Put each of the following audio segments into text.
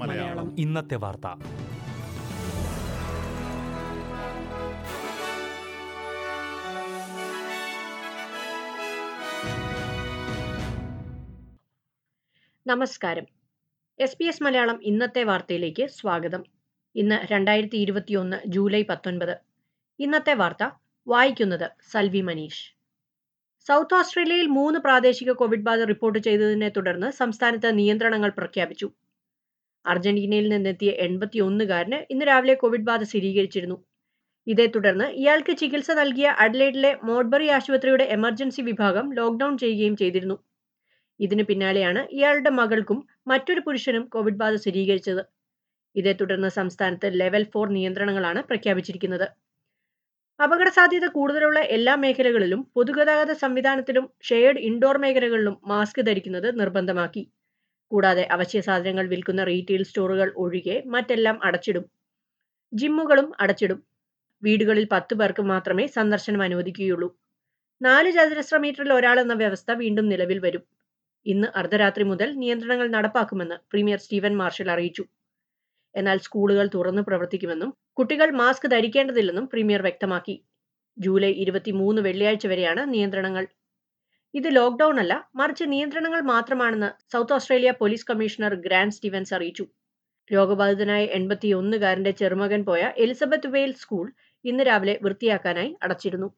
മലയാളം. ഇന്നത്തെ വാർത്ത. നമസ്കാരം. എസ് പി എസ് മലയാളം ഇന്നത്തെ വാർത്തയിലേക്ക് സ്വാഗതം. ഇന്ന് രണ്ടായിരത്തി ഇരുപത്തിയൊന്ന് ജൂലൈ പത്തൊൻപത്. ഇന്നത്തെ വാർത്ത വായിക്കുന്നത് സൽവി മനീഷ്. സൗത്ത് ഓസ്ട്രേലിയയിൽ മൂന്ന് പ്രാദേശിക കോവിഡ് ബാധ റിപ്പോർട്ട് ചെയ്തതിനെ തുടർന്ന് സംസ്ഥാനത്ത് നിയന്ത്രണങ്ങൾ പ്രഖ്യാപിച്ചു. അർജന്റീനയിൽ നിന്നെത്തിയ എൺപത്തിയൊന്നുകാരന് ഇന്ന് രാവിലെ കോവിഡ് ബാധ സ്ഥിരീകരിച്ചിരുന്നു. ഇതേ തുടർന്ന് ഇയാൾക്ക് ചികിത്സ നൽകിയ അഡ്ലൈഡിലെ മോഡ്ബറി ആശുപത്രിയുടെ എമർജൻസി വിഭാഗം ലോക്ക്ഡൌൺ ചെയ്യുകയും ചെയ്തിരുന്നു. ഇതിന് പിന്നാലെയാണ് ഇയാളുടെ മകൾക്കും മറ്റൊരു പുരുഷനും കോവിഡ് ബാധ സ്ഥിരീകരിച്ചത്. ഇതേ തുടർന്ന് സംസ്ഥാനത്ത് ലെവൽ ഫോർ നിയന്ത്രണങ്ങളാണ് പ്രഖ്യാപിച്ചിരിക്കുന്നത്. അപകട സാധ്യത കൂടുതലുള്ള എല്ലാ മേഖലകളിലും പൊതുഗതാഗത സംവിധാനത്തിലും ഷെയർഡ് ഇൻഡോർ മേഖലകളിലും മാസ്ക് ധരിക്കുന്നത് നിർബന്ധമാക്കി. കൂടാതെ അവശ്യ സാധനങ്ങൾ വിൽക്കുന്ന റീറ്റെയിൽ സ്റ്റോറുകൾ ഒഴികെ മറ്റെല്ലാം അടച്ചിടും. ജിമ്മുകളും അടച്ചിടും. വീടുകളിൽ പത്ത് പേർക്ക് മാത്രമേ സന്ദർശനം അനുവദിക്കുകയുള്ളൂ. നാല് ചതുരശ്ര മീറ്ററിൽ ഒരാൾ എന്ന വ്യവസ്ഥ വീണ്ടും നിലവിൽ വരും. ഇന്ന് അർദ്ധരാത്രി മുതൽ നിയന്ത്രണങ്ങൾ നടപ്പാക്കുമെന്ന് പ്രീമിയർ സ്റ്റീവൻ മാർഷൽ അറിയിച്ചു. എന്നാൽ സ്കൂളുകൾ തുറന്നു പ്രവർത്തിക്കുമെന്നും കുട്ടികൾ മാസ്ക് ധരിക്കേണ്ടതില്ലെന്നും പ്രീമിയർ വ്യക്തമാക്കി. ജൂലൈ ഇരുപത്തിമൂന്ന് വെള്ളിയാഴ്ച വരെയാണ് നിയന്ത്രണങ്ങൾ. ഇത് ലോക്ക്ഡൌൺ അല്ല മറിച്ച് നിയന്ത്രണങ്ങൾ മാത്രമാണെന്ന് South Australia police commissioner Grant Stevens അറിയിച്ചു. രോഗബാധിതനായ എൺപത്തിയൊന്നുകാരന്റെ ചെറുമകൻ പോയ എലിസബത്ത് വെയിൽ സ്കൂൾ ഇന്ന് രാവിലെ വൃത്തിയാക്കാനായി അടച്ചിരുന്നു.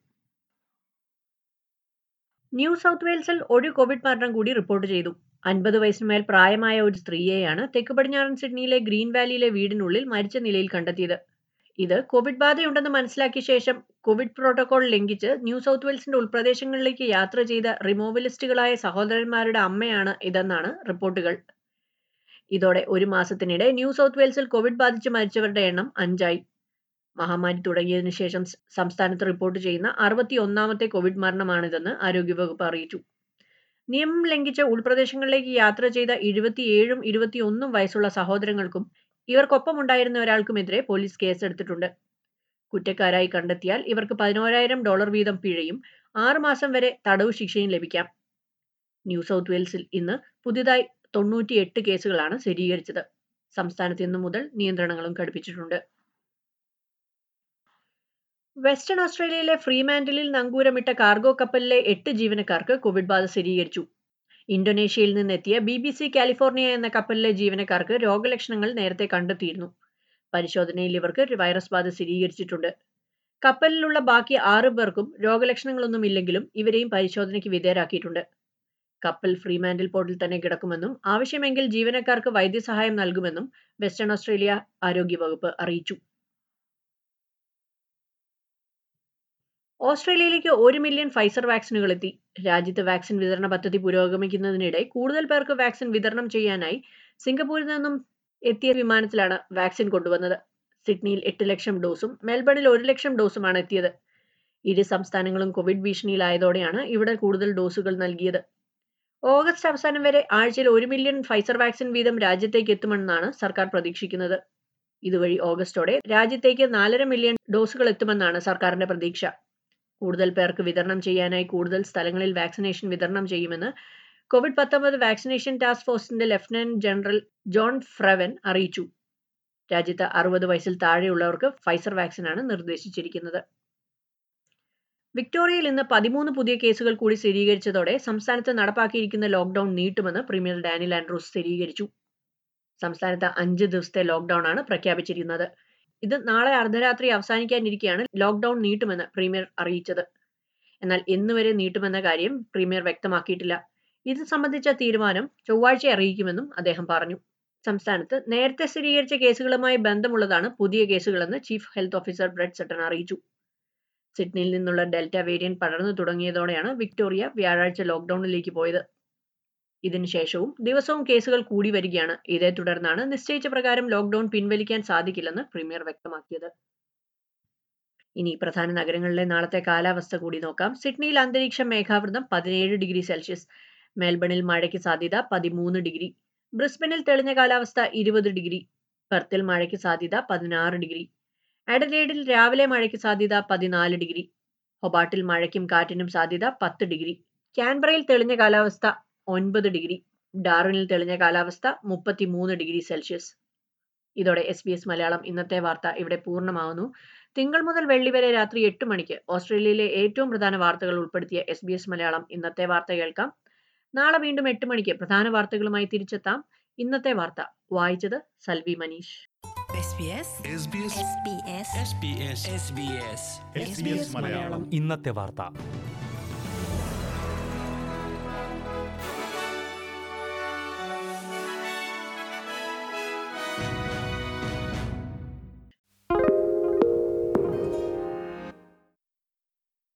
ന്യൂ സൗത്ത് വെയിൽസിൽ ഒരു കോവിഡ് മരണം കൂടി റിപ്പോർട്ട് ചെയ്തു. അൻപത് വയസ്സിനുമേൽ പ്രായമായ ഒരു സ്ത്രീയെയാണ് തെക്ക് പടിഞ്ഞാറൻ സിഡ്നിയിലെ ഗ്രീൻ വാലിയിലെ വീടിനുള്ളിൽ മരിച്ച നിലയിൽ കണ്ടെത്തിയത്. ഇത് കോവിഡ് ബാധയുണ്ടെന്ന് മനസ്സിലാക്കിയ ശേഷം കോവിഡ് പ്രോട്ടോകോൾ ലംഘിച്ച് ന്യൂ സൗത്ത് വെയിൽസിന്റെ ഉൾപ്രദേശങ്ങളിലേക്ക് യാത്ര ചെയ്ത റിമോവലിസ്റ്റുകളായ സഹോദരന്മാരുടെ അമ്മയാണ് ഇതെന്നാണ് റിപ്പോർട്ടുകൾ. ഇതോടെ ഒരു മാസത്തിനിടെ ന്യൂ സൗത്ത് വെയിൽസിൽ കോവിഡ് ബാധിച്ച് മരിച്ചവരുടെ എണ്ണം അഞ്ചായി. മഹാമാരി തുടങ്ങിയതിനു ശേഷം സംസ്ഥാനത്ത് റിപ്പോർട്ട് ചെയ്യുന്ന അറുപത്തി ഒന്നാമത്തെ കോവിഡ് മരണമാണിതെന്ന് ആരോഗ്യവകുപ്പ് അറിയിച്ചു. നിയമം ലംഘിച്ച് ഉൾപ്രദേശങ്ങളിലേക്ക് യാത്ര ചെയ്ത എഴുപത്തിയേഴും ഇരുപത്തിയൊന്നും വയസ്സുള്ള സഹോദരങ്ങൾക്കും ഇവർക്കൊപ്പമുണ്ടായിരുന്ന ഒരാൾക്കുമെതിരെ പോലീസ് കേസെടുത്തിട്ടുണ്ട്. കുറ്റക്കാരായി കണ്ടെത്തിയാൽ ഇവർക്ക് പതിനോരായിരം ഡോളർ വീതം പിഴയും ആറുമാസം വരെ തടവ് ശിക്ഷയും ലഭിക്കാം. ന്യൂ സൗത്ത് വെയിൽസിൽ ഇന്ന് പുതിയതായി തൊണ്ണൂറ്റിയെട്ട് കേസുകളാണ് സ്ഥിരീകരിച്ചത്. സംസ്ഥാനത്ത് ഇന്നു മുതൽ നിയന്ത്രണങ്ങളും ഘടിപ്പിച്ചിട്ടുണ്ട്. വെസ്റ്റേൺ ഓസ്ട്രേലിയയിലെ ഫ്രീമാൻഡിലിൽ നങ്കൂരമിട്ട കാർഗോ കപ്പലിലെ എട്ട് ജീവനക്കാർക്ക് കോവിഡ് ബാധ സ്ഥിരീകരിച്ചു. ഇന്തോനേഷ്യയിൽ നിന്നെത്തിയ ബി ബി സി കാലിഫോർണിയ എന്ന കപ്പലിലെ ജീവനക്കാർക്ക് രോഗലക്ഷണങ്ങൾ നേരത്തെ കണ്ടെത്തിയിരുന്നു. പരിശോധനയിൽ ഇവർക്ക് വൈറസ് ബാധ സ്ഥിരീകരിച്ചിട്ടുണ്ട്. കപ്പലിലുള്ള ബാക്കി ആറു പേർക്കും രോഗലക്ഷണങ്ങളൊന്നും ഇല്ലെങ്കിലും ഇവരെയും പരിശോധനയ്ക്ക് വിധേയരാക്കിയിട്ടുണ്ട്. കപ്പൽ ഫ്രീമാൻഡിൽ പോർട്ടിൽ തന്നെ കിടക്കുമെന്നും ആവശ്യമെങ്കിൽ ജീവനക്കാർക്ക് വൈദ്യസഹായം നൽകുമെന്നും വെസ്റ്റേൺ ഓസ്ട്രേലിയ ആരോഗ്യവകുപ്പ് അറിയിച്ചു. ഓസ്ട്രേലിയയിലേക്ക് ഒരു മില്യൺ ഫൈസർ വാക്സിനുകൾ എത്തി. രാജ്യത്ത് വാക്സിൻ വിതരണ പദ്ധതി പുരോഗമിക്കുന്നതിനിടെ കൂടുതൽ പേർക്ക് വാക്സിൻ വിതരണം ചെയ്യാനായി സിംഗപ്പൂരിൽ നിന്നും എത്തിയ വിമാനത്തിലാണ് വാക്സിൻ കൊണ്ടുവന്നത്. സിഡ്നിയിൽ എട്ട് ലക്ഷം ഡോസും മെൽബണിൽ ഒരു ലക്ഷം ഡോസുമാണ് എത്തിയത്. ഇരു സംസ്ഥാനങ്ങളും കോവിഡ് ഭീഷണിയിലായതോടെയാണ് ഇവിടെ കൂടുതൽ ഡോസുകൾ നൽകിയത്. ഓഗസ്റ്റ് അവസാനം വരെ ആഴ്ചയിൽ ഒരു മില്യൺ ഫൈസർ വാക്സിൻ വീതം രാജ്യത്തേക്ക് എത്തുമെന്നാണ് സർക്കാർ പ്രതീക്ഷിക്കുന്നത്. ഇതുവഴി ഓഗസ്റ്റോടെ രാജ്യത്തേക്ക് നാലര മില്യൺ ഡോസുകൾ എത്തുമെന്നാണ് സർക്കാരിന്റെ പ്രതീക്ഷ. കൂടുതൽ പേർക്ക് വിതരണം ചെയ്യാനായി കൂടുതൽ സ്ഥലങ്ങളിൽ വാക്സിനേഷൻ വിതരണം ചെയ്യുമെന്ന് കോവിഡ് പത്തൊമ്പത് വാക്സിനേഷൻ ടാസ്ക് ഫോഴ്സിന്റെ ലഫ്റ്റനന്റ് ജനറൽ ജോൺ ഫ്രവൻ അറിയിച്ചു. രാജ്യത്ത് അറുപത് വയസ്സിൽ താഴെയുള്ളവർക്ക് ഫൈസർ വാക്സിനാണ് നിർദ്ദേശിച്ചിരിക്കുന്നത്. വിക്ടോറിയയിൽ ഇന്ന് പതിമൂന്ന് പുതിയ കേസുകൾ കൂടി സ്ഥിരീകരിച്ചതോടെ സംസ്ഥാനത്ത് നടപ്പാക്കിയിരിക്കുന്ന ലോക്ഡൌൺ നീട്ടുമെന്ന് പ്രീമിയർ ഡാനിൽ ആൻഡ്രൂസ് സ്ഥിരീകരിച്ചു. സംസ്ഥാനത്ത് അഞ്ച് ദിവസത്തെ ലോക്ഡൌൺ ആണ് പ്രഖ്യാപിച്ചിരിക്കുന്നത്. ഇത് നാളെ അർദ്ധരാത്രി അവസാനിക്കാനിരിക്കെയാണ് ലോക്ക്ഡൌൺ നീട്ടുമെന്ന് പ്രീമിയർ അറിയിച്ചത്. എന്നാൽ എന്നുവരെ നീട്ടുമെന്ന കാര്യം പ്രീമിയർ വ്യക്തമാക്കിയിട്ടില്ല. ഇത് സംബന്ധിച്ച തീരുമാനം ചൊവ്വാഴ്ച അറിയിക്കുമെന്നും അദ്ദേഹം പറഞ്ഞു. സംസ്ഥാനത്ത് നേരത്തെ സ്ഥിരീകരിച്ച കേസുകളുമായി ബന്ധമുള്ളതാണ് പുതിയ കേസുകളെന്ന് chief health officer Brad Sutton അറിയിച്ചു. സിഡ്നിയിൽ നിന്നുള്ള ഡെൽറ്റ വേരിയന്റ് പടർന്നു തുടങ്ങിയതോടെയാണ് വിക്ടോറിയ വ്യാഴാഴ്ച ലോക്ക്ഡൌണിലേക്ക് പോയത്. ഇതിനുശേഷവും ദിവസവും കേസുകൾ കൂടി വരികയാണ്. ഇതേ തുടർന്നാണ് നിശ്ചയിച്ച പ്രകാരം ലോക്ക്ഡൌൺ പിൻവലിക്കാൻ സാധിക്കില്ലെന്ന് പ്രീമിയർ വ്യക്തമാക്കിയത്. ഇനി പ്രധാന നഗരങ്ങളിലെ നാളത്തെ കാലാവസ്ഥ കൂടി നോക്കാം. സിഡ്നിയിൽ അന്തരീക്ഷ മേഘാവൃതം പതിനേഴ് ഡിഗ്രി സെൽഷ്യസ്. മെൽബണിൽ മഴയ്ക്ക് സാധ്യത പതിമൂന്ന് ഡിഗ്രി. ബ്രിസ്ബനിൽ തെളിഞ്ഞ കാലാവസ്ഥ ഇരുപത് ഡിഗ്രി. പെർത്തിൽ മഴയ്ക്ക് സാധ്യത പതിനാറ് ഡിഗ്രി. അഡലേഡിൽ രാവിലെ മഴയ്ക്ക് സാധ്യത പതിനാല് ഡിഗ്രി. ഹൊബാട്ടിൽ മഴയ്ക്കും കാറ്റിനും സാധ്യത പത്ത് ഡിഗ്രി. ക്യാൻബറയിൽ തെളിഞ്ഞ കാലാവസ്ഥ ഒൻപത് ഡിഗ്രി. ഡാർവിനിൽ തെളിഞ്ഞ കാലാവസ്ഥ മുപ്പത്തിമൂന്ന് ഡിഗ്രി സെൽഷ്യസ്. ഇതോടെ എസ് ബി എസ് മലയാളം ഇന്നത്തെ വാർത്ത ഇവിടെ പൂർണമാവുന്നു. തിങ്കൾ മുതൽ വെള്ളി വരെ രാത്രി എട്ട് മണിക്ക് ഓസ്ട്രേലിയയിലെ ഏറ്റവും പ്രധാന വാർത്തകൾ ഉൾപ്പെടുത്തിയ എസ് ബി എസ് മലയാളം ഇന്നത്തെ വാർത്ത കേൾക്കാം. നാളെ വീണ്ടും എട്ട് മണിക്ക് പ്രധാന വാർത്തകളുമായി തിരിച്ചെത്താം. ഇന്നത്തെ വാർത്ത വായിച്ചത് Salvi Manish. SBS SBS SBS SBS SBS SBS Malayalam ഇന്നത്തെ വാർത്ത.